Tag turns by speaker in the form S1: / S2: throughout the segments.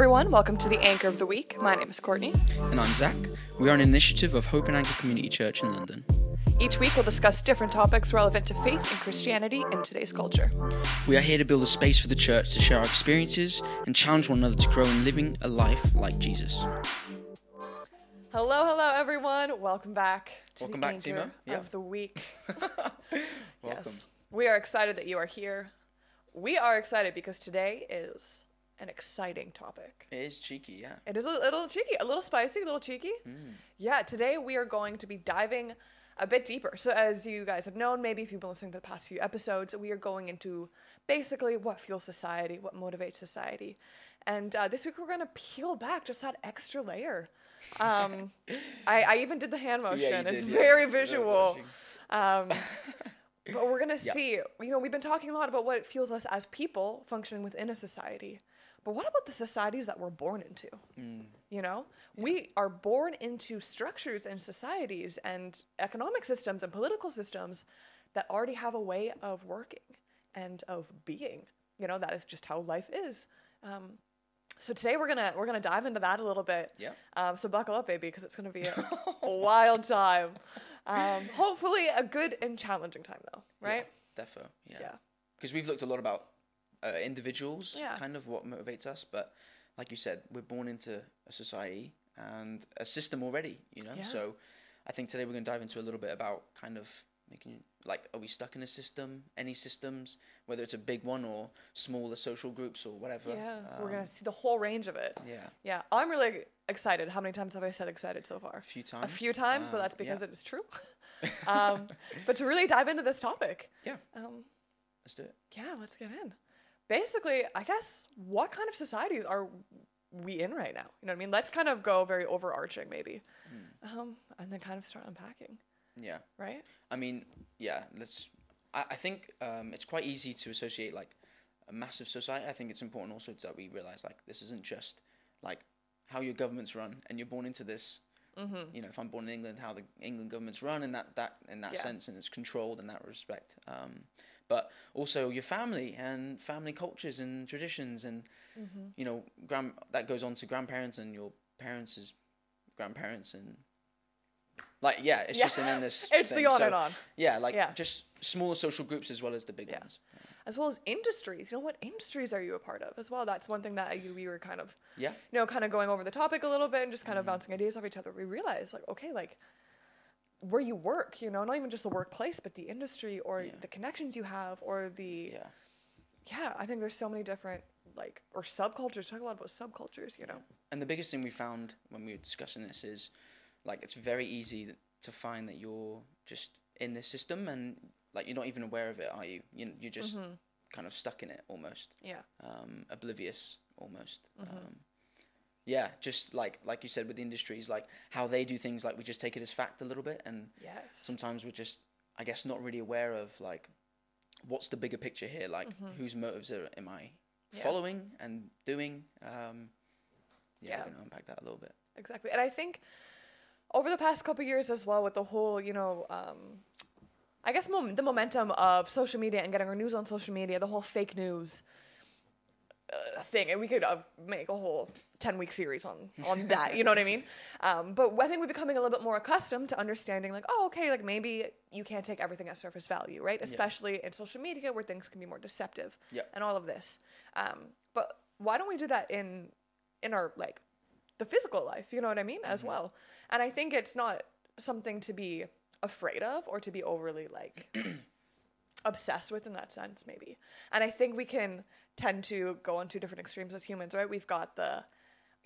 S1: everyone. Welcome to the Anchor of the Week. My name is Courtney.
S2: And I'm Zach. We are an initiative of Hope and Anchor Community Church in London.
S1: Each week, we'll discuss different topics relevant to faith and Christianity in today's culture.
S2: We are here to build a space for the church to share our experiences and challenge one another to grow in living a life like Jesus.
S1: Hello, hello, everyone. Welcome back to
S2: Welcome
S1: the
S2: back,
S1: Anchor
S2: Timo. Yeah.
S1: of the Week.
S2: Welcome.
S1: Yes, we are excited that you are here. We are excited because today is an exciting topic.
S2: It is cheeky, yeah.
S1: It is a little cheeky, a little spicy, a little cheeky.
S2: Mm.
S1: Yeah, today we are going to be diving a bit deeper. So, as you guys have known, maybe if you've been listening to the past few episodes, we are going into basically what fuels society, what motivates society. And uh, this week we're going to peel back just that extra layer. Um, I, I even did the hand motion.
S2: Yeah, you
S1: it's
S2: yeah.
S1: very visual. Um, but we're going to
S2: Yeah.
S1: see, you know, we've been talking a lot about what fuels us as people functioning within a society. But what about the societies that we're born into?
S2: Mm.
S1: You know, we are born into structures and societies and economic systems and political systems that already have a way of working and of being. You know, that is just how life is. Um, so today we're gonna we're gonna dive into that a little bit.
S2: Yeah.
S1: Um, so buckle up, baby, because it's gonna be a, wild time. Um, hopefully a good and challenging time though, right?
S2: Yeah, defo, yeah.
S1: Yeah.
S2: Because we've looked a lot about uh, individuals,
S1: Yeah.
S2: kind of what motivates us, but like you said, we're born into a society and a system already, you know?
S1: Yeah.
S2: So I think today we're going to dive into a little bit about kind of making, like, are we stuck in a system, any systems, whether it's a big one or smaller social groups or whatever.
S1: Yeah. we're
S2: Um,
S1: gonna see the whole range of it.
S2: Yeah,
S1: Yeah, I'm really excited. How many times have I said excited so far?
S2: a few times.
S1: A few times, but
S2: Uh,
S1: that's because
S2: yeah.
S1: it is true. um, but to really dive into this topic,
S2: Yeah,
S1: um,
S2: let's do it.
S1: yeah, let's get in. Basically, I guess what kind of societies are we in right now? You know what I mean? Let's kind of go very overarching, maybe,
S2: Hmm.
S1: um, and then kind of start unpacking,
S2: Yeah.
S1: right?
S2: I mean, yeah, let's. I, I think um, it's quite easy to associate like a massive society. I think it's important also that we realize like this isn't just like how your governments run, and you're born into this.
S1: Mm-hmm.
S2: You know, if I'm born in England, how the England governments run in that that in that
S1: Yeah.
S2: sense, and it's controlled in that respect. Um, but also your family and family cultures and traditions, and
S1: Mm-hmm.
S2: you know, grand that goes on to grandparents and your parents' grandparents and. Like yeah, it's
S1: Yeah.
S2: just an endless.
S1: It's
S2: thing.
S1: the on
S2: So-
S1: and on,
S2: yeah, like
S1: Yeah.
S2: just smaller social groups as well as the big
S1: Yeah.
S2: ones.
S1: as well as industries. You know, what industries are you a part of as well? That's one thing that you, we were kind of
S2: Yeah,
S1: you know, kind of going over the topic a little bit and just kind of bouncing ideas off each other, we realized like, okay, like where you work, you know, not even just the workplace, but the industry or
S2: Yeah.
S1: the connections you have or the
S2: yeah,
S1: yeah, I think there's so many different like or subcultures. Talk a lot about subcultures, you know.
S2: and the biggest thing we found when we were discussing this is like it's very easy to find that you're just in this system and like you're not even aware of it, are you? you you're just
S1: Mm-hmm.
S2: kind of stuck in it almost,
S1: Yeah.
S2: um, oblivious almost.
S1: Mm-hmm.
S2: Um, yeah, just like like you said with the industries, like how they do things, like we just take it as fact a little bit, and
S1: Yes.
S2: sometimes we're just i guess not really aware of like what's the bigger picture here like whose motives are, am i
S1: Mm-hmm. Yeah.
S2: following and doing um yeah,
S1: Yeah.
S2: we're going to unpack that a little bit
S1: Exactly. And I think over the past couple years as well, with the whole, you know, um, I guess mom- the momentum of social media and getting our news on social media, the whole fake news uh, thing, and we could uh, make a whole 10 week series on, on that, you know what I mean? Um, but I think we're becoming a little bit more accustomed to understanding, like, oh, okay, like maybe you can't take everything at surface value, right? Especially in social media where things can be more deceptive
S2: Yeah.
S1: and all of this. Um, but why don't we do that in in our like the physical life, you know what I mean, as well. And I think it's not something to be afraid of or to be overly like obsessed with in that sense, maybe. And I think we can tend to go on two different extremes as humans, right? We've got the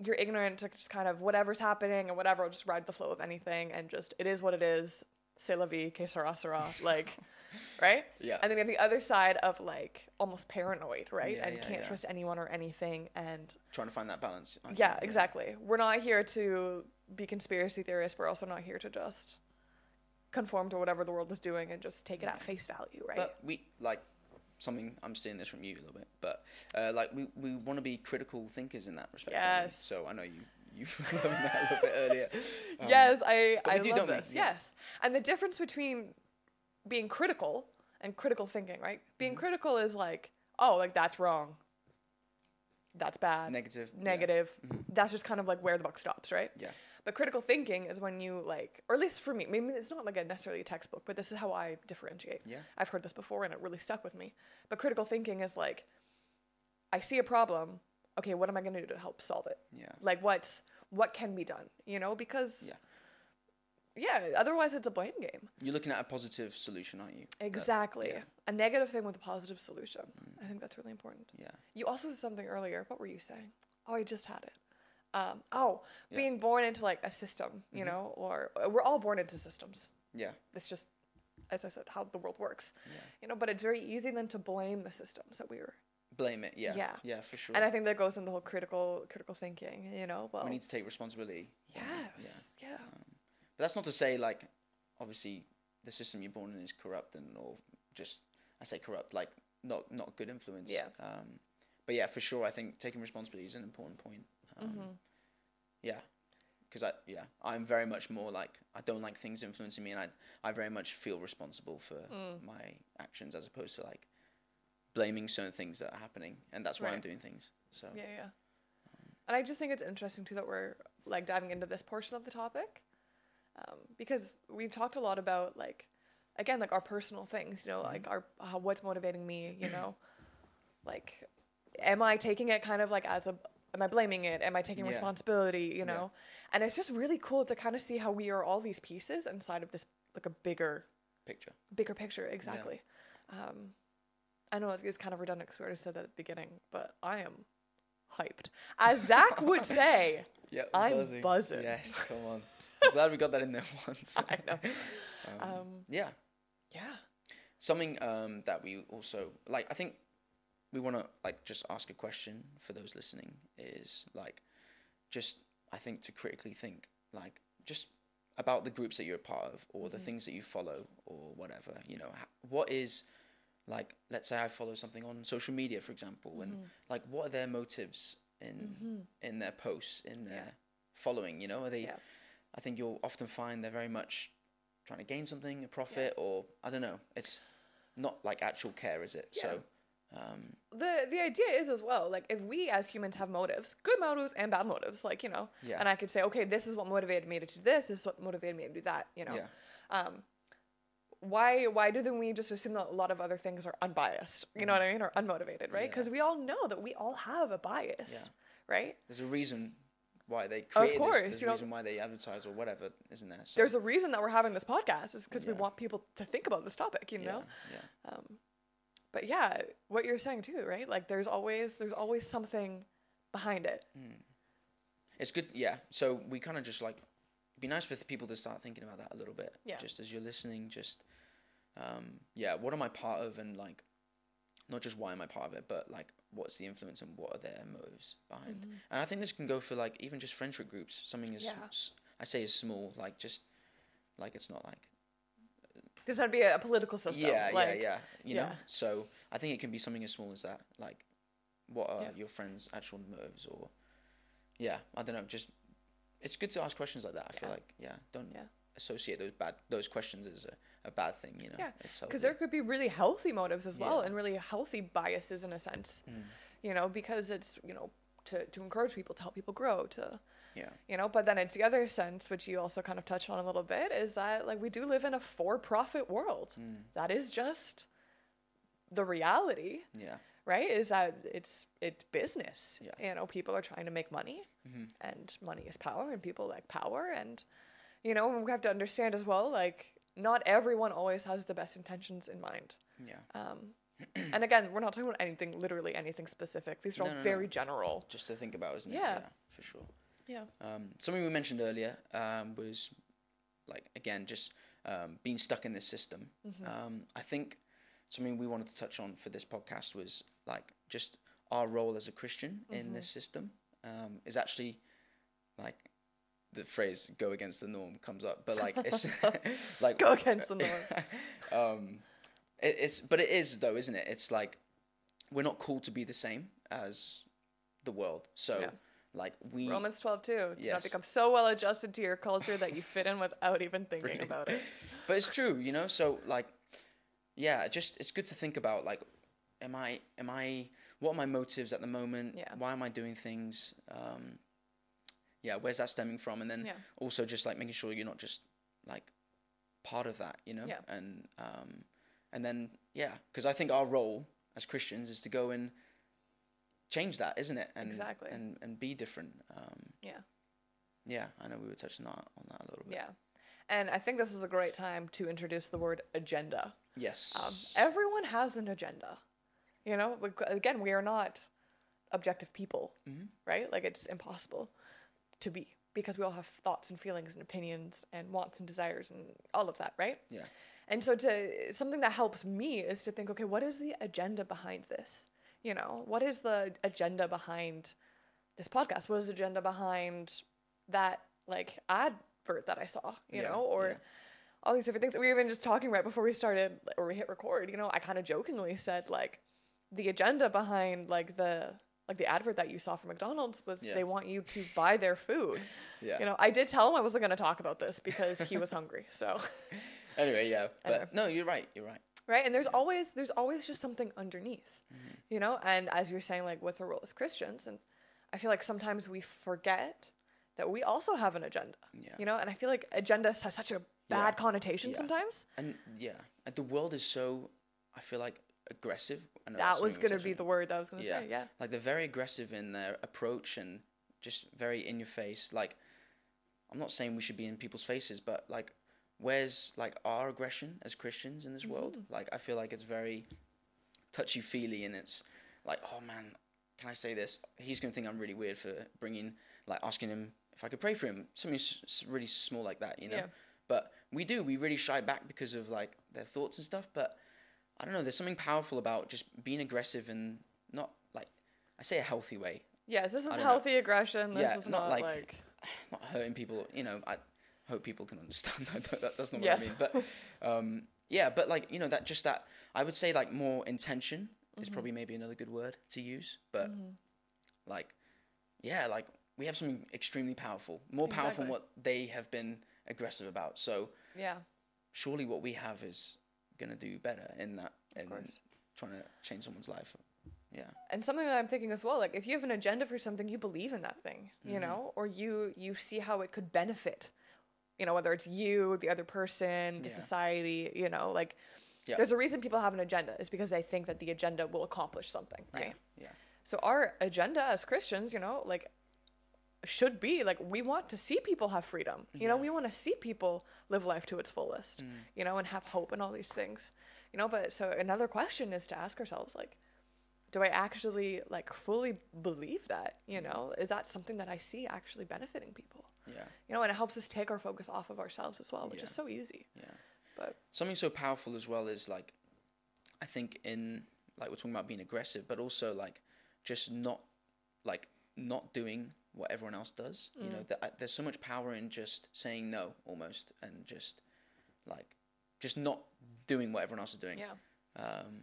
S1: you're ignorant to just kind of whatever's happening and whatever, just ride the flow of anything and just it is what it is. C'est la vie, que sera sera, like, right?
S2: Yeah.
S1: And then you have the other side of like almost paranoid, right?
S2: Yeah,
S1: and
S2: yeah,
S1: can't
S2: yeah.
S1: trust anyone or anything and
S2: trying to find that balance I
S1: yeah, exactly. We're not here to be conspiracy theorists. We're also not here to just conform to whatever the world is doing and just take it at face value, right?
S2: but we like something i'm seeing this from you a little bit but uh, like we, we want to be critical thinkers in that respect?
S1: Yes.
S2: so i know you you covered that a little bit earlier Um,
S1: yes, I, I
S2: do,
S1: love
S2: don't
S1: this.
S2: Yeah.
S1: Yes. And the difference between being critical and critical thinking, right? Being
S2: Mm-hmm.
S1: critical is like, oh, like that's wrong. That's bad
S2: Negative. yeah.
S1: negative. Mm-hmm. That's just kind of like where the buck stops, right?
S2: Yeah.
S1: But critical thinking is when you like, or at least for me, maybe it's not like a necessarily a textbook, but this is how I differentiate.
S2: Yeah.
S1: I've heard this before and it really stuck with me. But critical thinking is like, I see a problem. Okay, what am I going to do to help solve it?
S2: Yeah.
S1: Like, what's what can be done? You know, because
S2: Yeah.
S1: Yeah, otherwise it's a blame game.
S2: You're looking at a positive solution, aren't you? That-
S1: Exactly.
S2: yeah.
S1: A negative thing with a positive solution. I think that's really important.
S2: yeah.
S1: You also said something earlier. What were you saying? Oh, I just had it. Um, oh,
S2: Yeah.
S1: being born into like a system, you know, or uh, we're all born into systems.
S2: Yeah.
S1: It's just, as I said, how the world works.
S2: Yeah.
S1: You know, but it's very easy then to blame the systems that we were.
S2: Blame it. Yeah.
S1: Yeah.
S2: Yeah, for sure.
S1: And I think that goes into the whole critical critical thinking. You know, well,
S2: we need to take responsibility.
S1: yes,
S2: Yeah.
S1: yeah,
S2: But that's not to say like, obviously, the system you're born in is corrupt and or just I say corrupt like not not good influence.
S1: Yeah.
S2: Um, but yeah, for sure, I think taking responsibility is an important point. Um,
S1: Mm-hmm.
S2: Yeah. Because I yeah I'm very much more like I don't like things influencing me and I I very much feel responsible for
S1: Mm.
S2: my actions as opposed to like blaming certain things that are happening and that's why I'm doing things. So
S1: yeah, yeah. And I just think it's interesting too that we're like diving into this portion of the topic, um, because we've talked a lot about like, again, like our personal things. You know, like our how, what's motivating me. You know, like, am I taking it kind of like as a Am I blaming it? Am I taking
S2: Yeah.
S1: responsibility? You
S2: Yeah.
S1: know, and it's just really cool to kind of see how we are all these pieces inside of this like a bigger
S2: picture.
S1: bigger picture exactly um i know it's, it's kind of redundant because we already said that at the beginning but i am hyped as zach would say
S2: Yeah,
S1: I'm buzzing.
S2: Yes, come on. I'm glad we got that in there once.
S1: i know
S2: Um,
S1: um
S2: yeah,
S1: yeah
S2: something um, that we also like. I think we want to like just ask a question for those listening. Is like just I think to critically think like just about the groups that you're a part of or the things that you follow or whatever. You know, what is like let's say I follow something on social media, for example, and like what are their motives in in their posts in their following? You know, are they?
S1: Yeah.
S2: I think you'll often find they're very much trying to gain something, a profit, or I don't know. It's not like actual care, is it? So, um,
S1: the the idea is as well like if we as humans have motives good motives and bad motives like you know
S2: Yeah.
S1: and i could say okay this is what motivated me to do this this is what motivated me to do that you know
S2: yeah,
S1: um why why do then we just assume that a lot of other things are unbiased you know what i mean or unmotivated right
S2: Mm-hmm. Yeah.
S1: because we all know that we all have a bias
S2: Yeah.
S1: right
S2: there's a reason why they created
S1: course,
S2: this. There's a
S1: know-
S2: reason why they advertise or whatever, isn't there? So,
S1: there's a reason that we're having this podcast is because we want people to think about this topic you know
S2: yeah,
S1: um but yeah what you're saying too right like there's always there's always something behind it
S2: it's good. Yeah, so we kind of just like it'd be nice for the people to start thinking about that a little bit.
S1: Yeah.
S2: Just as you're listening, just um, yeah, what am I part of, and like not just why am I part of it, but like what's the influence and what are their motives behind. And I think this can go for like even just friendship groups. Something as
S1: Mm-hmm. Yeah.
S2: s- I say is small, like just like it's not like
S1: this would be a political system
S2: yeah,
S1: like
S2: yeah, yeah. You know,
S1: yeah.
S2: so I think it can be something as small as that. Like, what are
S1: Yeah.
S2: your friends' actual motives, or yeah, I don't know. Just it's good to ask questions like that. I feel like yeah, don't
S1: Yeah.
S2: Associate those bad those questions as a, a bad thing. You know,
S1: Yeah, because there could be really healthy motives as well
S2: Yeah.
S1: and really healthy biases in a sense
S2: Mm.
S1: you know because it's you know to, to encourage people to help people grow to
S2: yeah,
S1: you know but then it's the other sense which you also kind of touched on a little bit is that like we do live in a for-profit world
S2: Mm.
S1: that is just the reality
S2: yeah,
S1: right is that it's it's business
S2: Yeah.
S1: you know people are trying to make money
S2: Mhm.
S1: and money is power and people like power and you know we have to understand as well like not everyone always has the best intentions in mind
S2: yeah.
S1: um, and again we're not talking about anything literally anything specific these are
S2: No,
S1: all
S2: no, no.
S1: very general
S2: Just to think about, isn't it? Yeah, for sure.
S1: yeah
S2: Um, something we mentioned earlier um, was like again just um, being stuck in this system.
S1: Mm-hmm.
S2: Um, I think something we wanted to touch on for this podcast was like just our role as a Christian in
S1: Mm-hmm.
S2: this system um, is actually like the phrase "go against the norm" comes up, but like it's like
S1: go against the norm
S2: um, it, it's but it is though, isn't it? It's like we're not called to be the same as the world, so.
S1: Yeah.
S2: Like we
S1: romans 12 too do
S2: Yes.
S1: not become so well adjusted to your culture that you fit in without even thinking
S2: Brilliant.
S1: about it
S2: but it's true you know so like yeah just it's good to think about like am i am i what are my motives at the moment?
S1: Yeah.
S2: Why am I doing things? Um, yeah, where's that stemming from? And then
S1: Yeah.
S2: also just like making sure you're not just like part of that, you know?
S1: Yeah.
S2: And um, and then yeah, because I think our role as Christians is to go and change that, isn't it? And,
S1: Exactly.
S2: And and be different. Um,
S1: Yeah.
S2: yeah, I know we were touching on on that a little bit.
S1: Yeah. And I think this is a great time to introduce the word agenda.
S2: Yes.
S1: Um, everyone has an agenda. You know, again, we are not objective people,
S2: Mhm.
S1: right? Like it's impossible to be because we all have thoughts and feelings and opinions and wants and desires and all of that, right?
S2: Yeah.
S1: And so to something that helps me is to think, okay, what is the agenda behind this? You know, what is the agenda behind this podcast? What is the agenda behind that like advert that I saw, you
S2: Yeah,
S1: know, or
S2: yeah.
S1: all these different things. We were even just talking right before we started or we hit record, you know, I kind of jokingly said like the agenda behind like the like the advert that you saw for McDonald's was
S2: Yeah.
S1: they want you to buy their food.
S2: Yeah.
S1: You know, I did tell him I wasn't going to talk about this because he was hungry. So,
S2: Anyway, yeah. But no, you're right. You're right.
S1: right? And there's always there's always just something underneath.
S2: Mm-hmm.
S1: You know, and as you're saying like what's our role as Christians and I feel like sometimes we forget that we also have an agenda.
S2: Yeah.
S1: You know, and I feel like agenda has such a bad connotation
S2: Yeah.
S1: sometimes.
S2: And yeah, and the world is so. I feel like aggressive.
S1: That was going to be the word that I was going to
S2: Yeah.
S1: say. Yeah.
S2: Like they're very aggressive in their approach and just very in your face. Like, I'm not saying we should be in people's faces, but like, where's like our aggression as Christians in this world?
S1: Mm-hmm.
S2: Like, I feel like it's very touchy feely, and it's like, oh man, can I say this? He's gonna think I'm really weird for bringing like asking him if I could pray for him. Something s- really small like that, you know.
S1: Yeah.
S2: But we do. We really shy back because of like their thoughts and stuff. But I don't know. There's something powerful about just being aggressive and not like I say a healthy way,
S1: Yes, this is
S2: don't know.
S1: healthy aggression. This
S2: Yeah,
S1: is
S2: not
S1: not,
S2: like-
S1: like,
S2: not hurting people. You know, I hope people can understand that. that that's not
S1: Yes.
S2: what I mean. But um, yeah, but like you know that just that I would say like more intention is
S1: Mm-hmm.
S2: probably maybe another good word to use. But like yeah, like we have something extremely powerful, more powerful than what they have been aggressive about. So
S1: yeah,
S2: surely what we have is gonna do better in that in
S1: course.
S2: trying to change someone's life. Yeah.
S1: and something that I'm thinking as well. Like, if you have an agenda for something, you believe in that thing,
S2: Mm-hmm.
S1: you know, or you you see how it could benefit, you know, whether it's you, the other person, the
S2: Yeah.
S1: society, you know, like.
S2: Yeah.
S1: There's a reason people have an agenda is because they think that the agenda will accomplish something, right?
S2: Yeah. Yeah.
S1: So our agenda as Christians, you know, like should be like we want to see people have freedom. You know, we want to see people live life to its fullest,
S2: Mm.
S1: you know, and have hope and all these things. You know, but so another question is to ask ourselves like do I actually like fully believe that, you know? Is that something that I see actually benefiting people?
S2: Yeah.
S1: You know, and it helps us take our focus off of ourselves as well, which
S2: Yeah.
S1: is so easy.
S2: Yeah.
S1: But
S2: something so powerful as well is like i think in like we're talking about being aggressive but also like just not like not doing what everyone else does you
S1: Mm.
S2: know that there's so much power in just saying no almost and just like just not doing what everyone else is doing
S1: yeah.
S2: um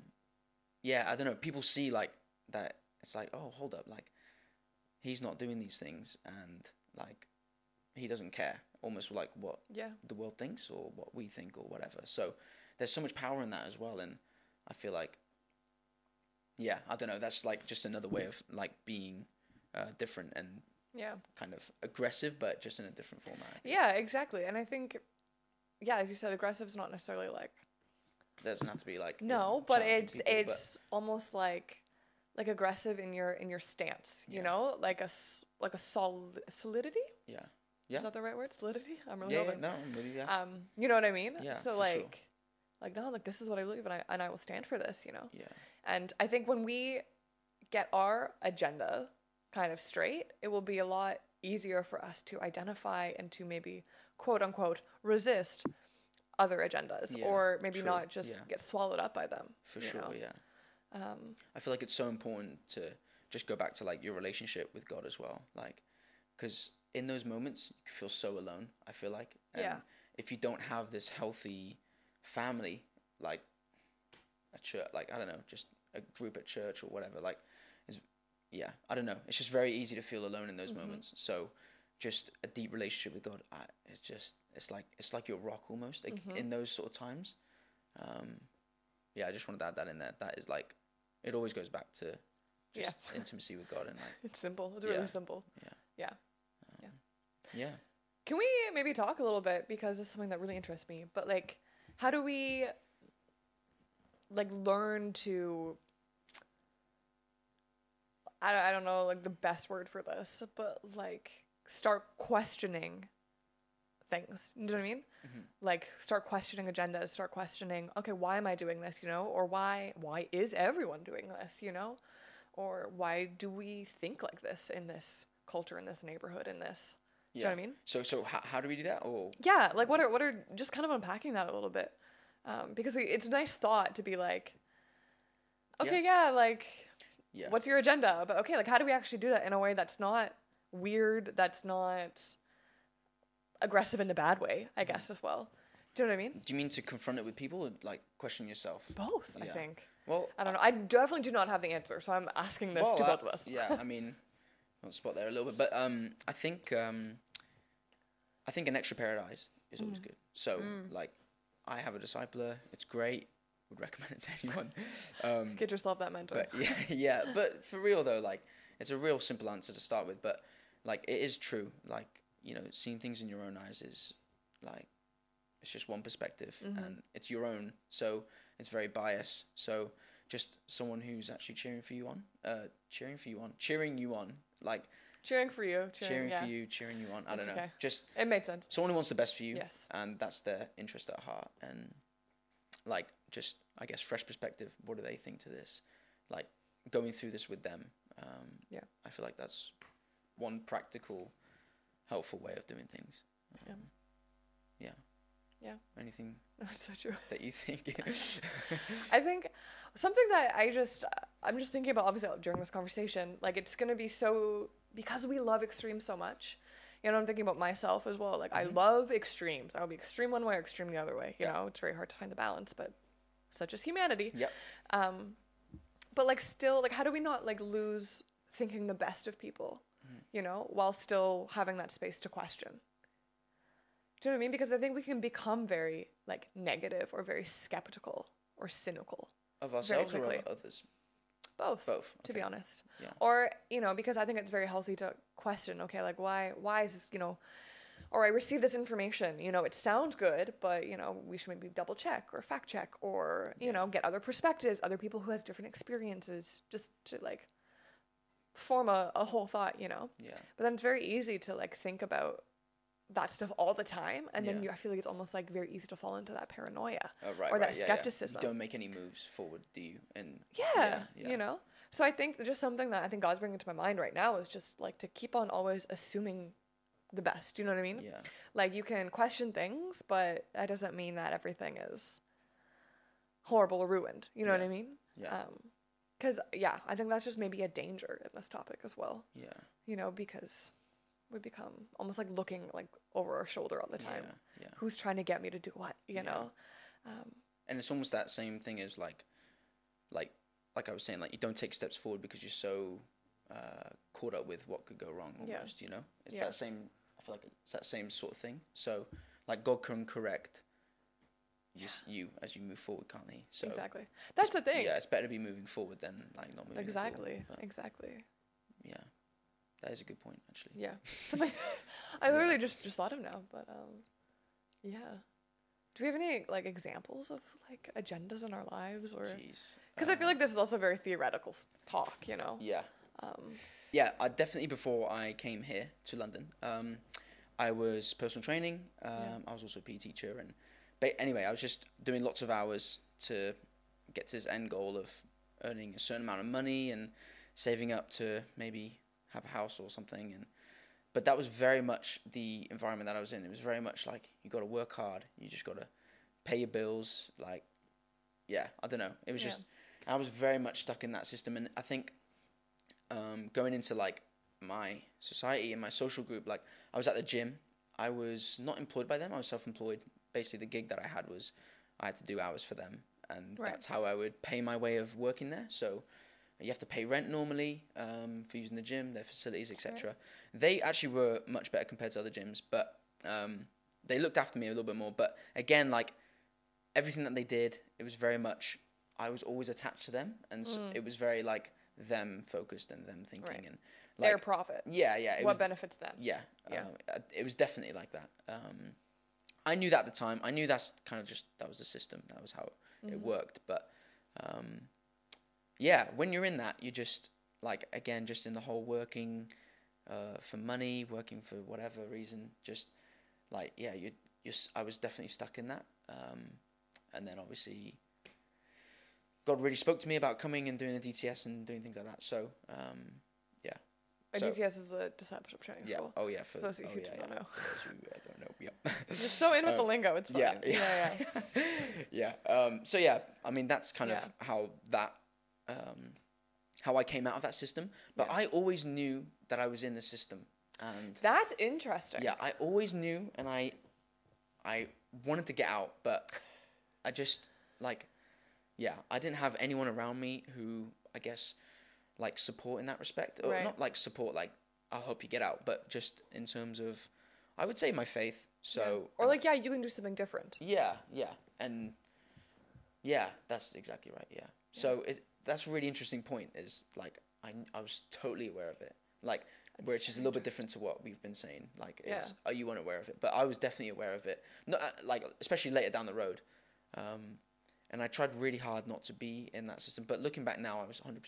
S2: yeah i don't know people see like that it's like oh hold up like he's not doing these things and like he doesn't care almost like what
S1: Yeah.
S2: the world thinks or what we think or whatever. So there's so much power in that as well, and I feel like, yeah, I don't know. That's like just another way of like being uh, different and
S1: Yeah.
S2: kind of aggressive, but just in a different format.
S1: Yeah, exactly. And I think yeah, as you said aggressive is not necessarily like
S2: doesn't have to be like
S1: No, but it's
S2: people, but-
S1: it's almost like like aggressive in your in your stance, you
S2: Yeah.
S1: know, like a like a sol- solidity.
S2: yeah, Yeah.
S1: Is that the right word? Solidity. I'm really
S2: yeah, yeah, no. Yeah,
S1: Um, you know what I mean?
S2: Yeah,
S1: So like,
S2: sure.
S1: like no, like this is what I believe, and I and I will stand for this. You know.
S2: yeah,
S1: And I think when we get our agenda kind of straight, it will be a lot easier for us to identify and to maybe quote unquote resist other agendas
S2: Yeah,
S1: or maybe
S2: true,
S1: not just
S2: yeah.
S1: get swallowed up by them.
S2: for sure.
S1: know?
S2: Yeah,
S1: Um,
S2: I feel like it's so important to just go back to like your relationship with God as well, like because in those moments you feel so alone. I feel like, and
S1: Yeah.
S2: if you don't have this healthy family, like a church, like I don't know, just a group at church or whatever, like yeah, I don't know. It's just very easy to feel alone in those mm-hmm. moments. So just a deep relationship with God, I, it's just it's like it's like your rock almost like, mm-hmm. in those sort of times. Um, yeah, I just wanted to add that in there. That is like, it always goes back to just intimacy with God and like
S1: It's simple. It's
S2: Yeah.
S1: really simple.
S2: Yeah.
S1: Yeah.
S2: Um, yeah. Yeah.
S1: Can we maybe talk a little bit because it's something that really interests me? But like, how do we like learn to? I don't, I don't know like the best word for this, but like start questioning things. You know what I mean?
S2: Mhm.
S1: Like start questioning agendas. Start questioning. Okay, why am I doing this? You know, or why why is everyone doing this? You know, or why do we think like this in this culture, in this neighborhood, in this? Do you know what I mean?
S2: So so how, how do we do that? Oh
S1: Yeah, like what are what are just kind of unpacking that a little bit, um, because we it's a nice thought to be like, okay, yeah, like
S2: yeah.
S1: what's your agenda? But okay, like how do we actually do that in a way that's not weird, that's not aggressive in the bad way, I guess as well. Do you know what I mean?
S2: do you mean to confront it with people or like question yourself?
S1: Both, I think.
S2: Well,
S1: I don't know. I definitely do not have the answer, so I'm asking this
S2: well,
S1: to
S2: uh,
S1: both of us.
S2: yeah, I mean, I'll spot there a little bit, but um, I think um, I think an extra pair of eyes is always
S1: Mm.
S2: good. So like, I have a discipler. It's great. Would recommend it to anyone. Um,
S1: Get yourself that mentor.
S2: but yeah, yeah. But for real though, like, it's a real simple answer to start with. But like, it is true. Like, you know, seeing things in your own eyes is like, it's just one perspective,
S1: Mm-hmm.
S2: and it's your own. So it's very biased. So just someone who's actually cheering for you on, uh, cheering for you on, cheering you on, like
S1: cheering for you. Cheering,
S2: cheering
S1: yeah.
S2: for you, cheering you on. I
S1: That's
S2: don't know.
S1: okay.
S2: Just
S1: It made sense.
S2: someone who wants the best for you.
S1: Yes.
S2: And that's their interest at heart. And like, just I guess fresh perspective. What do they think to this? Like going through this with them. Um,
S1: Yeah.
S2: I feel like that's one practical, helpful way of doing things.
S1: Yeah.
S2: Um, yeah.
S1: Yeah.
S2: Anything
S1: That's so true.
S2: that you think?
S1: I think something that I just I'm just thinking about obviously during this conversation, like it's gonna be so because we love extremes so much. You know, I'm thinking about myself as well. Like I love extremes. I'll be extreme one way or extreme the other way. You
S2: Yeah.
S1: know, it's very hard to find the balance, but such as humanity.
S2: yep.
S1: Um, but like still, like how do we not like lose thinking the best of people? You know, while still having that space to question. Do you know what I mean? Because I think we can become very like negative or very skeptical or cynical.
S2: Of ourselves or of others?
S1: Both.
S2: Both.
S1: To be honest.
S2: Yeah.
S1: Or, you know, because I think it's very healthy to question, okay, like why why is this, you know or I received this information, you know, it sounds good, but you know, we should maybe double check or fact check or, you know, get other perspectives, other people who has different experiences just to like form a, a whole thought, you know.
S2: Yeah.
S1: But then it's very easy to like think about that stuff all the time and then
S2: Yeah.
S1: you, I feel like it's almost like very easy to fall into that paranoia.
S2: Oh, right,
S1: Or that
S2: right, yeah, yeah.
S1: skepticism.
S2: You don't make any moves forward, do you? And
S1: Yeah,
S2: yeah.
S1: you know. So I think just something that I think God's bringing to my mind right now is just like to keep on always assuming the best. You know what I mean?
S2: Yeah.
S1: Like you can question things, but that doesn't mean that everything is horrible or ruined. You know what I mean?
S2: Yeah.
S1: Um, because yeah, I think that's just maybe a danger in this topic as well.
S2: yeah.
S1: You know, because we become almost like looking like over our shoulder all the time.
S2: Yeah. Yeah.
S1: Who's trying to get me to do what? You
S2: Yeah.
S1: know? Um,
S2: and it's almost that same thing as like like like I was saying like you don't take steps forward because you're so uh, caught up with what could go wrong
S1: Yeah.
S2: almost you know it's
S1: Yeah.
S2: that same I feel like it's that same sort of thing so like God can correct you, s- you as you move forward can't he so
S1: exactly. That's the thing.
S2: yeah it's better to be moving forward than like not moving at all,
S1: Exactly. Exactly.
S2: yeah that is a good point actually
S1: Yeah. Something I literally just just thought of now, but um, yeah. Do we have any like examples of like agendas in our lives, or
S2: jeez
S1: because I feel
S2: Um,
S1: like this is also very theoretical talk, you know?
S2: yeah
S1: Um,
S2: Yeah, I definitely before I came here to London, um, I was personal training. Um,
S1: Yeah.
S2: I was also a PE teacher, and but anyway, I was just doing lots of hours to get to this end goal of earning a certain amount of money and saving up to maybe have a house or something. And but that was very much the environment that I was in. It was very much like you got to work hard. You just got to pay your bills. Like, yeah, I don't know. It was
S1: Yeah.
S2: just I was very much stuck in that system, and I think um, going into like my society and my social group, like I was at the gym. I was not employed by them. I was self-employed. Basically, the gig that I had was I had to do hours for them, and
S1: Right.
S2: that's how I would pay my way of working there. So you have to pay rent normally um, for using the gym, their facilities, etc. They actually were much better compared to other gyms, but um, they looked after me a little bit more. But again, like everything that they did, it was very much I was always attached to them, and so it was very like them focused and them thinking
S1: Right.
S2: and
S1: Their profit.
S2: yeah yeah it
S1: what
S2: was
S1: benefits them?
S2: yeah
S1: Yeah.
S2: um, uh, it was definitely like that um, I knew that at the time I knew that's kind of just that was the system that was how it
S1: Mm-hmm.
S2: worked but um, yeah when you're in that you just like again just in the whole working uh, for money working for whatever reason just like yeah you you I was definitely stuck in that um, and then obviously God really spoke to me about coming and doing the DTS and doing things like that so um, yeah
S1: A
S2: So-
S1: DTS is a discipleship training
S2: yeah
S1: school.
S2: oh yeah for
S1: For those of
S2: oh,
S1: you who
S2: yeah,
S1: don't
S2: yeah.
S1: know.
S2: For those who uh, don't know yeah
S1: You're so in with the
S2: Um,
S1: lingo. It's fine.
S2: yeah,
S1: yeah,
S2: yeah. yeah. Um, so yeah, I mean that's kind of how that um, how I came out of that system. But. I always knew that I was in the system, and
S1: That's interesting.
S2: yeah, I always knew, and I I wanted to get out, but I just like yeah, I didn't have anyone around me who I guess like support in that respect, or
S1: Right.
S2: not like support like I hope you get out, but just in terms of I would say my faith. So
S1: Yeah. or like, yeah, you can do something different.
S2: yeah, yeah, and yeah, that's exactly right. Yeah. So it that's a really interesting point. Is like I I was totally aware of it. Like where it's just a little bit different to what we've been saying. Like,
S1: Yeah.
S2: is are you unaware of it? But I was definitely aware of it. No, uh, like especially later down the road. Um, and I tried really hard not to be in that system. But looking back now, I was 100%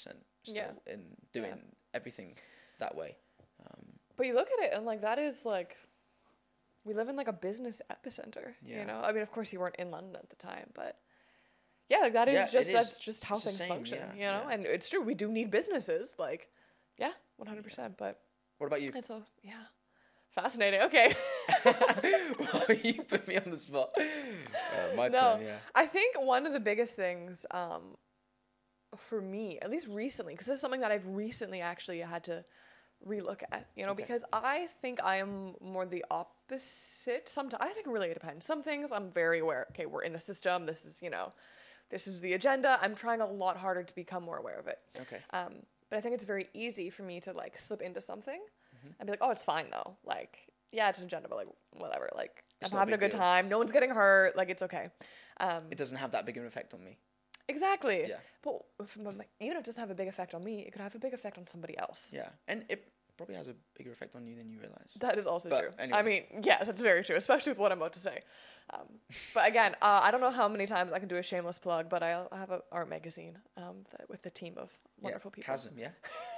S2: still
S1: Yeah.
S2: in doing everything that way. Um,
S1: But you look at it and like that is like we live in like a business epicenter.
S2: Yeah.
S1: You know? I mean of course you weren't in London at the time, but yeah, like that is
S2: Yeah,
S1: just
S2: is.
S1: that's just how
S2: It's
S1: things
S2: same,
S1: function.
S2: yeah,
S1: you know?
S2: yeah.
S1: And it's true, we do need businesses. Like yeah, one hundred percent. But
S2: what about you?
S1: and so yeah. Fascinating. Okay.
S2: well, you put me on the spot. Uh, my
S1: No.
S2: turn, yeah.
S1: I think one of the biggest things um, for me, at least recently, because this is something that I've recently actually had to relook at, you know,
S2: Okay.
S1: because I think I am more the opposite. Sometimes I think it really depends. Some things I'm very aware. Okay, we're in the system. This is you know, this is the agenda. I'm trying a lot harder to become more aware of it.
S2: Okay.
S1: Um, but I think it's very easy for me to like slip into something
S2: Mm-hmm.
S1: and be like, oh, it's fine though. Like, yeah, it's an agenda, but like, whatever. Like,
S2: It's
S1: I'm
S2: not a
S1: having a
S2: big
S1: good
S2: deal.
S1: time. No one's getting hurt. Like, it's okay. Um,
S2: It doesn't have that big of an effect on me.
S1: exactly.
S2: Yeah.
S1: But if- but, like, even if it doesn't have a big effect on me, it could have a big effect on somebody else.
S2: Yeah. And it probably has a bigger effect on you than you realize.
S1: That is also
S2: But
S1: true. I mean, yes, that's very true, especially with what I'm about to say. Um, but again, uh, I don't know how many times I can do a shameless plug, but I I have a art magazine um, that, with a team of wonderful
S2: yeah.
S1: people.
S2: Chasm, yeah.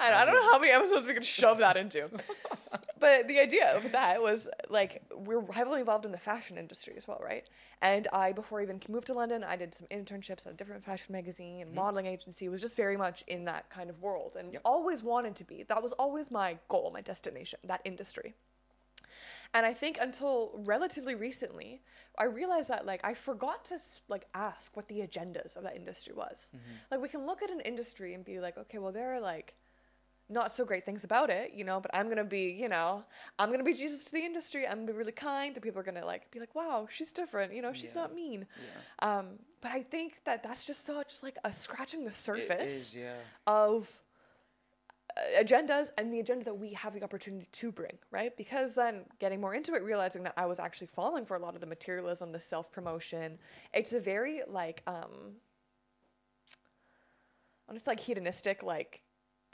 S1: I, I don't know how many episodes we could shove that into. but the idea of that was like we're heavily involved in the fashion industry as well, right? And I, before I even moved to London, I did some internships at a different fashion magazine and mm-hmm. modeling agency. Was just very much in that kind of world, and
S2: Yep.
S1: always wanted to be. That was always my goal, my destination, that industry. And I think until relatively recently, I realized that like I forgot to like ask what the agendas of that industry was. Mm-hmm. Like we can look at an industry and be like, okay, well there are like not so great things about it, you know, but I'm gonna be, you know, I'm gonna be Jesus to the industry. I'm gonna be really kind. The people are gonna like be like, wow, she's different, you know, she's
S2: Yeah.
S1: not mean.
S2: Yeah.
S1: Um, but I think that that's just such like a scratching the surface
S2: is, yeah.
S1: of uh, agendas and the agenda that we have the opportunity to bring, right? Because then getting more into it, realizing that I was actually falling for a lot of the materialism, the self promotion. It's a very like um almost like hedonistic, like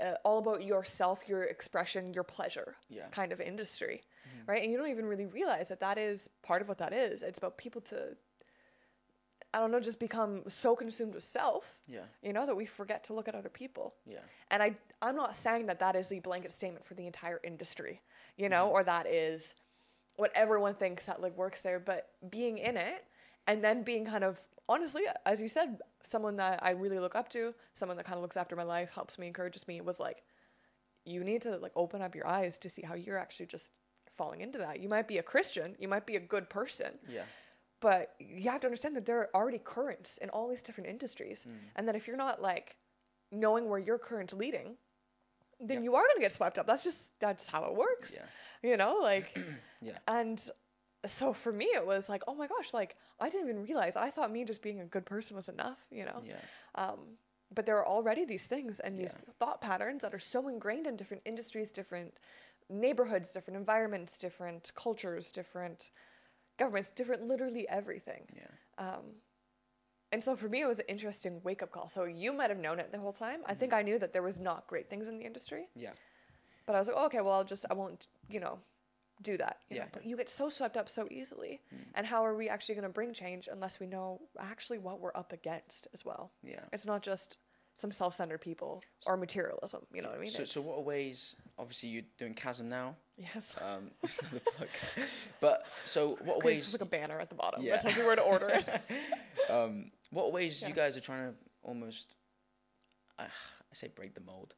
S1: uh, all about yourself, your expression, your pleasure
S2: Yeah.
S1: kind of industry, right? And you don't even really realize that that is part of what that is. It's about people to, I don't know, just become so consumed with self,
S2: Yeah.
S1: you know, that we forget to look at other people.
S2: Yeah.
S1: And I, I'm not saying that that is the blanket statement for the entire industry, you know, or that is what everyone thinks that like works there. But being in it and then being kind of honestly, as you said, someone that I really look up to, someone that kind of looks after my life, helps me, encourages me, was like, you need to like open up your eyes to see how you're actually just falling into that. You might be a Christian, you might be a good person,
S2: Yeah.
S1: but you have to understand that there are already currents in all these different industries
S2: Mm.
S1: and that if you're not like knowing where your current's leading then
S2: Yeah.
S1: you are going to get swept up that's just that's how it works
S2: Yeah.
S1: you know like
S2: Yeah.
S1: and so for me it was like oh my gosh like i didn't even realize i thought me just being a good person was enough you know
S2: Yeah.
S1: um, but there are already these things and these
S2: Yeah.
S1: thought patterns that are so ingrained in different industries different neighborhoods different environments different cultures different governments different literally everything
S2: Yeah.
S1: um, and so for me, it was an interesting wake up call. So you might have known it the whole time. I
S2: Mm-hmm.
S1: think I knew that there was not great things in the industry,
S2: Yeah.
S1: but I was like, oh, okay, well, I'll just, I won't, you know, do that. You
S2: Yeah.
S1: Know? But you get so swept up so easily.
S2: Mm.
S1: And how are we actually going to bring change unless we know actually what we're up against as well?
S2: Yeah.
S1: It's not just some self centered people or materialism. You know what I mean?
S2: So, so
S1: It's-
S2: what are ways? Obviously, you're doing Chasm now.
S1: Yes.
S2: Um, the plug. But so, what
S1: Great,
S2: ways?
S1: Like a banner at the bottom
S2: Yeah.
S1: that tells you where to order it.
S2: um, what ways
S1: Yeah.
S2: you guys are trying to almost? Uh, I say break the mold.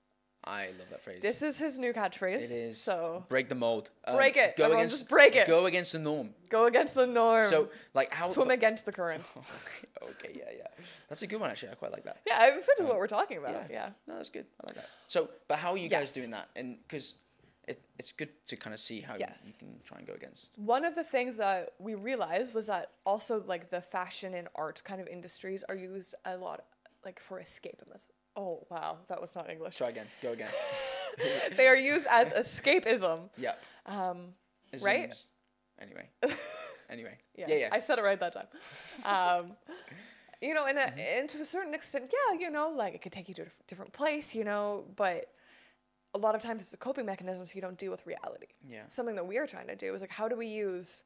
S2: I love that phrase.
S1: this is his new catchphrase.
S2: it is
S1: So
S2: break the mold. Um,
S1: break it.
S2: Go
S1: Everyone
S2: against.
S1: just break it.
S2: Go against the norm.
S1: go against the norm.
S2: So, like, how?
S1: swim against the current.
S2: okay, yeah, yeah. That's a good one actually. I quite like that.
S1: Yeah, I fits
S2: Um,
S1: what we're talking about.
S2: yeah.
S1: Yeah.
S2: No, that's good. I like that. So, but how are you guys doing that? And because it, it's good to kind of see how you- you can try and go against.
S1: One of the things that we realized was that also like the fashion and art kind of industries are used a lot like for escapism. Oh wow, that was not English.
S2: Try again. Go again.
S1: they are used as escapism.
S2: yeah.
S1: Um, Right?
S2: Anyway. Anyway.
S1: yeah,
S2: Yeah, yeah.
S1: I said it right that time. Um, you know, and, a, and to a certain extent, yeah, you know, like it could take you to a different place, you know, but a lot of times it's a coping mechanism so you don't deal with reality.
S2: yeah.
S1: something that we are trying to do is like how do we use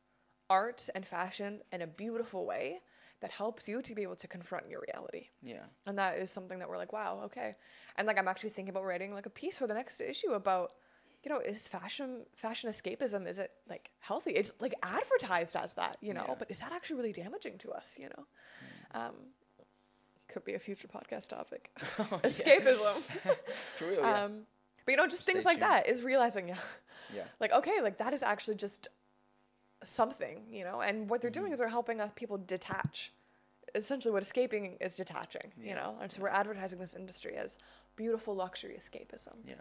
S1: art and fashion in a beautiful way that helps you to be able to confront your reality.
S2: Yeah.
S1: and that is something that we're like wow okay. And like i'm actually thinking about writing like a piece for the next issue about you know is fashion fashion escapism is it like healthy? It's like advertised as that you know
S2: Yeah.
S1: but is that actually really damaging to us you know? Um could be a future podcast topic.
S2: Oh,
S1: escapism.
S2: For real, yeah.
S1: um but you know just
S2: Stay
S1: things like that is realizing yeah
S2: yeah.
S1: like okay like that is actually just something you know and what they're
S2: Mm-hmm.
S1: doing is they're helping us people detach essentially what escaping is detaching you know and so we're advertising this industry as beautiful luxury escapism
S2: Yeah.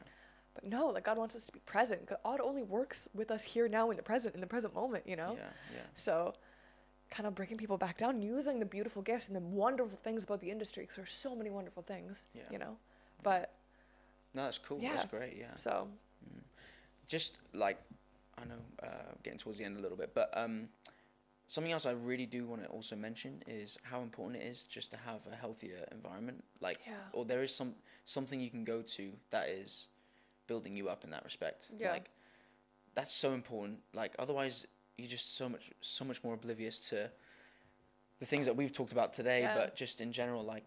S1: but no like god wants us to be present god only works with us here now in the present in the present moment you know
S2: Yeah. Yeah.
S1: so kind of breaking people back down using the beautiful gifts and the wonderful things about the industry because there's so many wonderful things
S2: Yeah.
S1: you know but
S2: No, that's cool.
S1: Yeah.
S2: That's great. Yeah.
S1: so
S2: just like I know, uh, getting towards the end a little bit, but um, something else I really do want to also mention is how important it is just to have a healthier environment. Like,
S1: Yeah.
S2: or there is some something you can go to that is building you up in that respect.
S1: Yeah.
S2: Like, that's so important. Like, otherwise you're just so much so much more oblivious to the things that we've talked about today,
S1: Yeah.
S2: but just in general, like,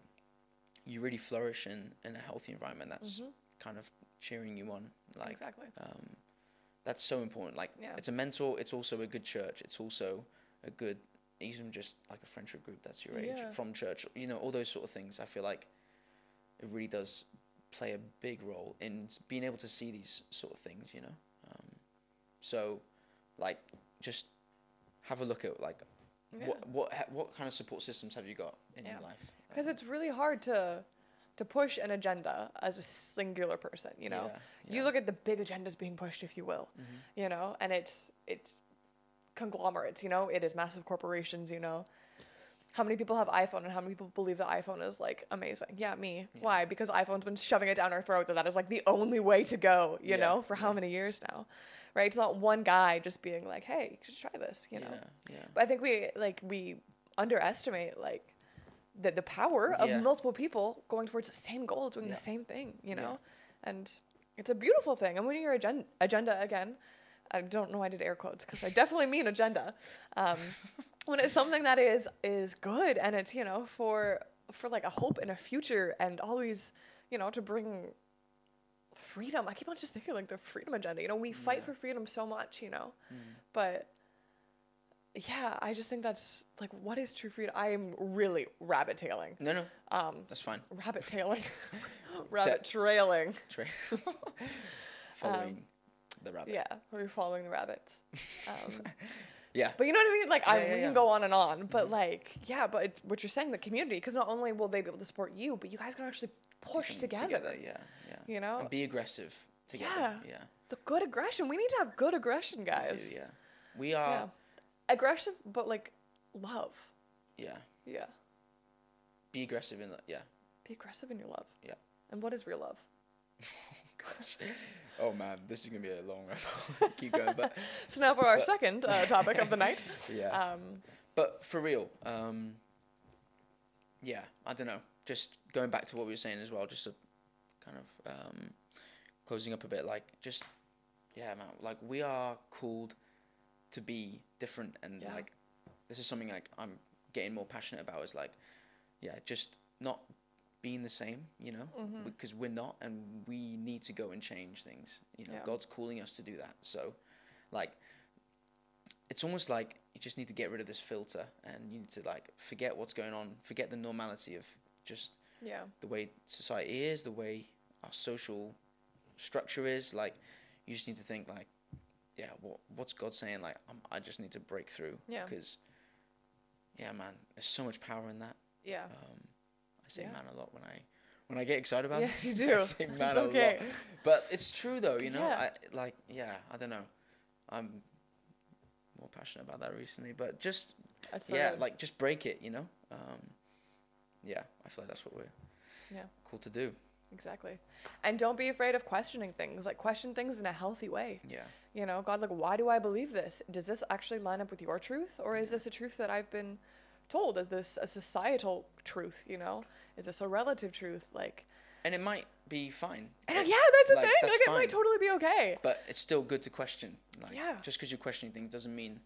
S2: you really flourish in in a healthy environment that's
S1: Mhm.
S2: kind of cheering you on. Like,
S1: exactly
S2: um, that's so important. Like
S1: Yeah.
S2: it's a mentor. It's also a good church. It's also a good, even just like a friendship group that's your age
S1: Yeah.
S2: from church. You know, all those sort of things. I feel like it really does play a big role in being able to see these sort of things. You know, um, so like just have a look at like
S1: Yeah.
S2: what what what kind of support systems have you got in your life?
S1: because
S2: Um,
S1: it's really hard to to push an agenda as a singular person you know?
S2: Yeah,
S1: you look at the big agendas being pushed if you will
S2: Mhm.
S1: you know? And it's it's conglomerates you know? It is massive corporations you know? How many people have iphone and how many people believe the iphone is like amazing? Yeah me.
S2: Yeah.
S1: why? Because iphone's been shoving it down our throat that that is like the only way to go you
S2: Yeah,
S1: know for how
S2: yeah.
S1: many years now right? It's not one guy just being like hey you should try this you know?
S2: Yeah, yeah.
S1: but I think we like we underestimate like the the power of
S2: Yeah.
S1: multiple people going towards the same goal, doing
S2: Yeah.
S1: the same thing, you
S2: Yeah.
S1: know, and it's a beautiful thing. And when your agenda agenda again, I don't know why I did air quotes because I definitely mean agenda. Um, when it's something that is is good and it's you know for for like a hope and a future and always you know to bring freedom. I keep on just thinking like the freedom agenda. You know, we fight
S2: Yeah.
S1: for freedom so much, you know,
S2: Mm.
S1: but yeah, I just think that's like what is true freedom. I am really rabbit tailing.
S2: No, no,
S1: Um,
S2: that's fine.
S1: rabbit tailing, rabbit trailing.
S2: Tra- Following the rabbit.
S1: Yeah, we're following the rabbits. Um,
S2: Yeah.
S1: but you know what I mean? Like, I
S2: Yeah, yeah,
S1: we
S2: yeah.
S1: can go on and on, but like, yeah, but it, what you're saying, the community, because not only will they be able to support you, but you guys can actually push
S2: Something
S1: together.
S2: Yeah, yeah.
S1: You know?
S2: And be aggressive together.
S1: Yeah.
S2: Yeah.
S1: The good aggression. We need to have good aggression,
S2: We
S1: guys.
S2: do, yeah. We are.
S1: Aggressive, but like love.
S2: Yeah.
S1: Yeah.
S2: Be aggressive in that. Yeah.
S1: Be aggressive in your love.
S2: Yeah.
S1: And what is real love?
S2: Gosh. Oh man, this is gonna be a long one. Keep going, but
S1: So now for our
S2: But-
S1: second uh, topic of the night.
S2: yeah.
S1: Um,
S2: but for real, um, yeah, I don't know. Just going back to what we were saying as well, just a kind of um, closing up a bit, like just yeah, man, like we are called to be different, and
S1: Yeah.
S2: like this is something like I'm getting more passionate about. Is like yeah, just not being the same, you know,
S1: Mm-hmm.
S2: because we're not, and we need to go and change things. You know,
S1: Yeah.
S2: God's calling us to do that. So, like, it's almost like you just need to get rid of this filter, and you need to like forget what's going on, forget the normality of just
S1: Yeah.
S2: the way society is, the way our social structure is. Like, you just need to think like, yeah, what what's God saying? Like, i I just need to break through.
S1: Yeah.
S2: Because, yeah, man, there's so much power in that.
S1: Yeah.
S2: Um, I say
S1: Yeah.
S2: man a lot when I when I get excited about
S1: Yes,
S2: it.
S1: you do.
S2: I say man
S1: It's
S2: a
S1: okay.
S2: lot. But it's true though, you know.
S1: Yeah.
S2: I like yeah, I don't know. I'm more passionate about that recently, but just yeah,
S1: good.
S2: like just break it, you know. Um, yeah, I feel like that's what we're
S1: Yeah.
S2: called to do.
S1: Exactly. And don't be afraid of questioning things. Like question things in a healthy way.
S2: Yeah,
S1: You know, God, like, why do I believe this? Does this actually line up with your truth, or is this a truth that I've been told? Is this a societal truth? You know, is this a relative truth? Like,
S2: and it might be fine.
S1: and
S2: It-
S1: yeah, that's the
S2: like,
S1: thing.
S2: that's
S1: like, it might totally be okay.
S2: but it's still good to question. Like,
S1: Yeah.
S2: just because you're questioning things doesn't mean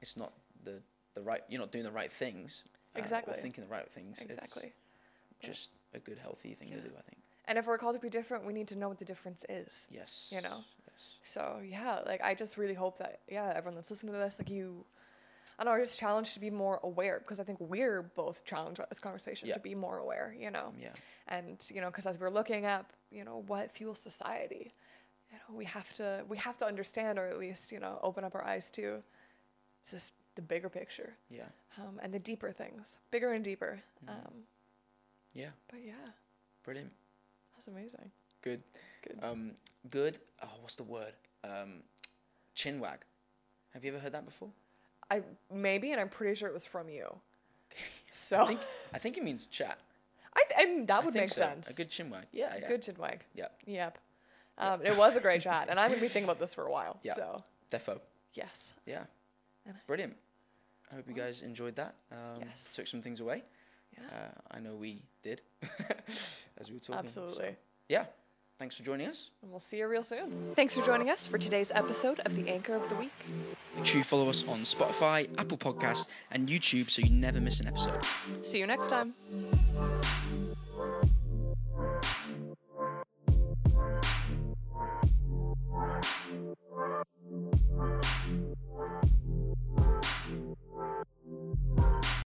S2: it's not the the right. You're not doing the right things. uh,
S1: Exactly.
S2: or thinking the right things. It's
S1: Exactly.
S2: just a good, healthy thing to do. I think.
S1: And if we're called to be different, we need to know what the difference is.
S2: Yes.
S1: You know?
S2: Yes.
S1: So yeah, like I just really hope that yeah, everyone that's listening to this, like you, I know, are just challenged to be more aware because I think we're both challenged by this conversation
S2: Yeah.
S1: to be more aware. You know.
S2: Yeah.
S1: and you know because as we're looking at you know what fuels society you know we have to we have to understand or at least you know open up our eyes to just the bigger picture
S2: Yeah.
S1: um, and the deeper things bigger and deeper um,
S2: Yeah.
S1: but yeah
S2: Brilliant.
S1: That's amazing
S2: Good.
S1: good
S2: Um, good. Oh, what's the word? Um, chinwag. Have you ever heard that before?
S1: i maybe and i'm pretty sure it was from you
S2: I
S1: so
S2: think I think it means chat.
S1: I, th- and that
S2: I
S1: would make
S2: so.
S1: sense
S2: A good chinwag. Yeah. Yeah.
S1: good chinwag
S2: Yeah.
S1: yep um, it was a great chat and i'm gonna be thinking about this for a while
S2: Yeah.
S1: so
S2: Defo.
S1: yes
S2: Yeah. Brilliant. I hope you guys enjoyed that. Um,
S1: Yes.
S2: Took some things away.
S1: Yeah
S2: Uh, I know we did as we were talking. so,
S1: absolutely
S2: yeah. Thanks for joining us.
S1: And we'll see you real soon. Thanks for joining us for today's episode of The Anchor of the Week.
S2: Make sure you follow us on Spotify, Apple Podcasts, and YouTube so you never miss an episode.
S1: See you next time.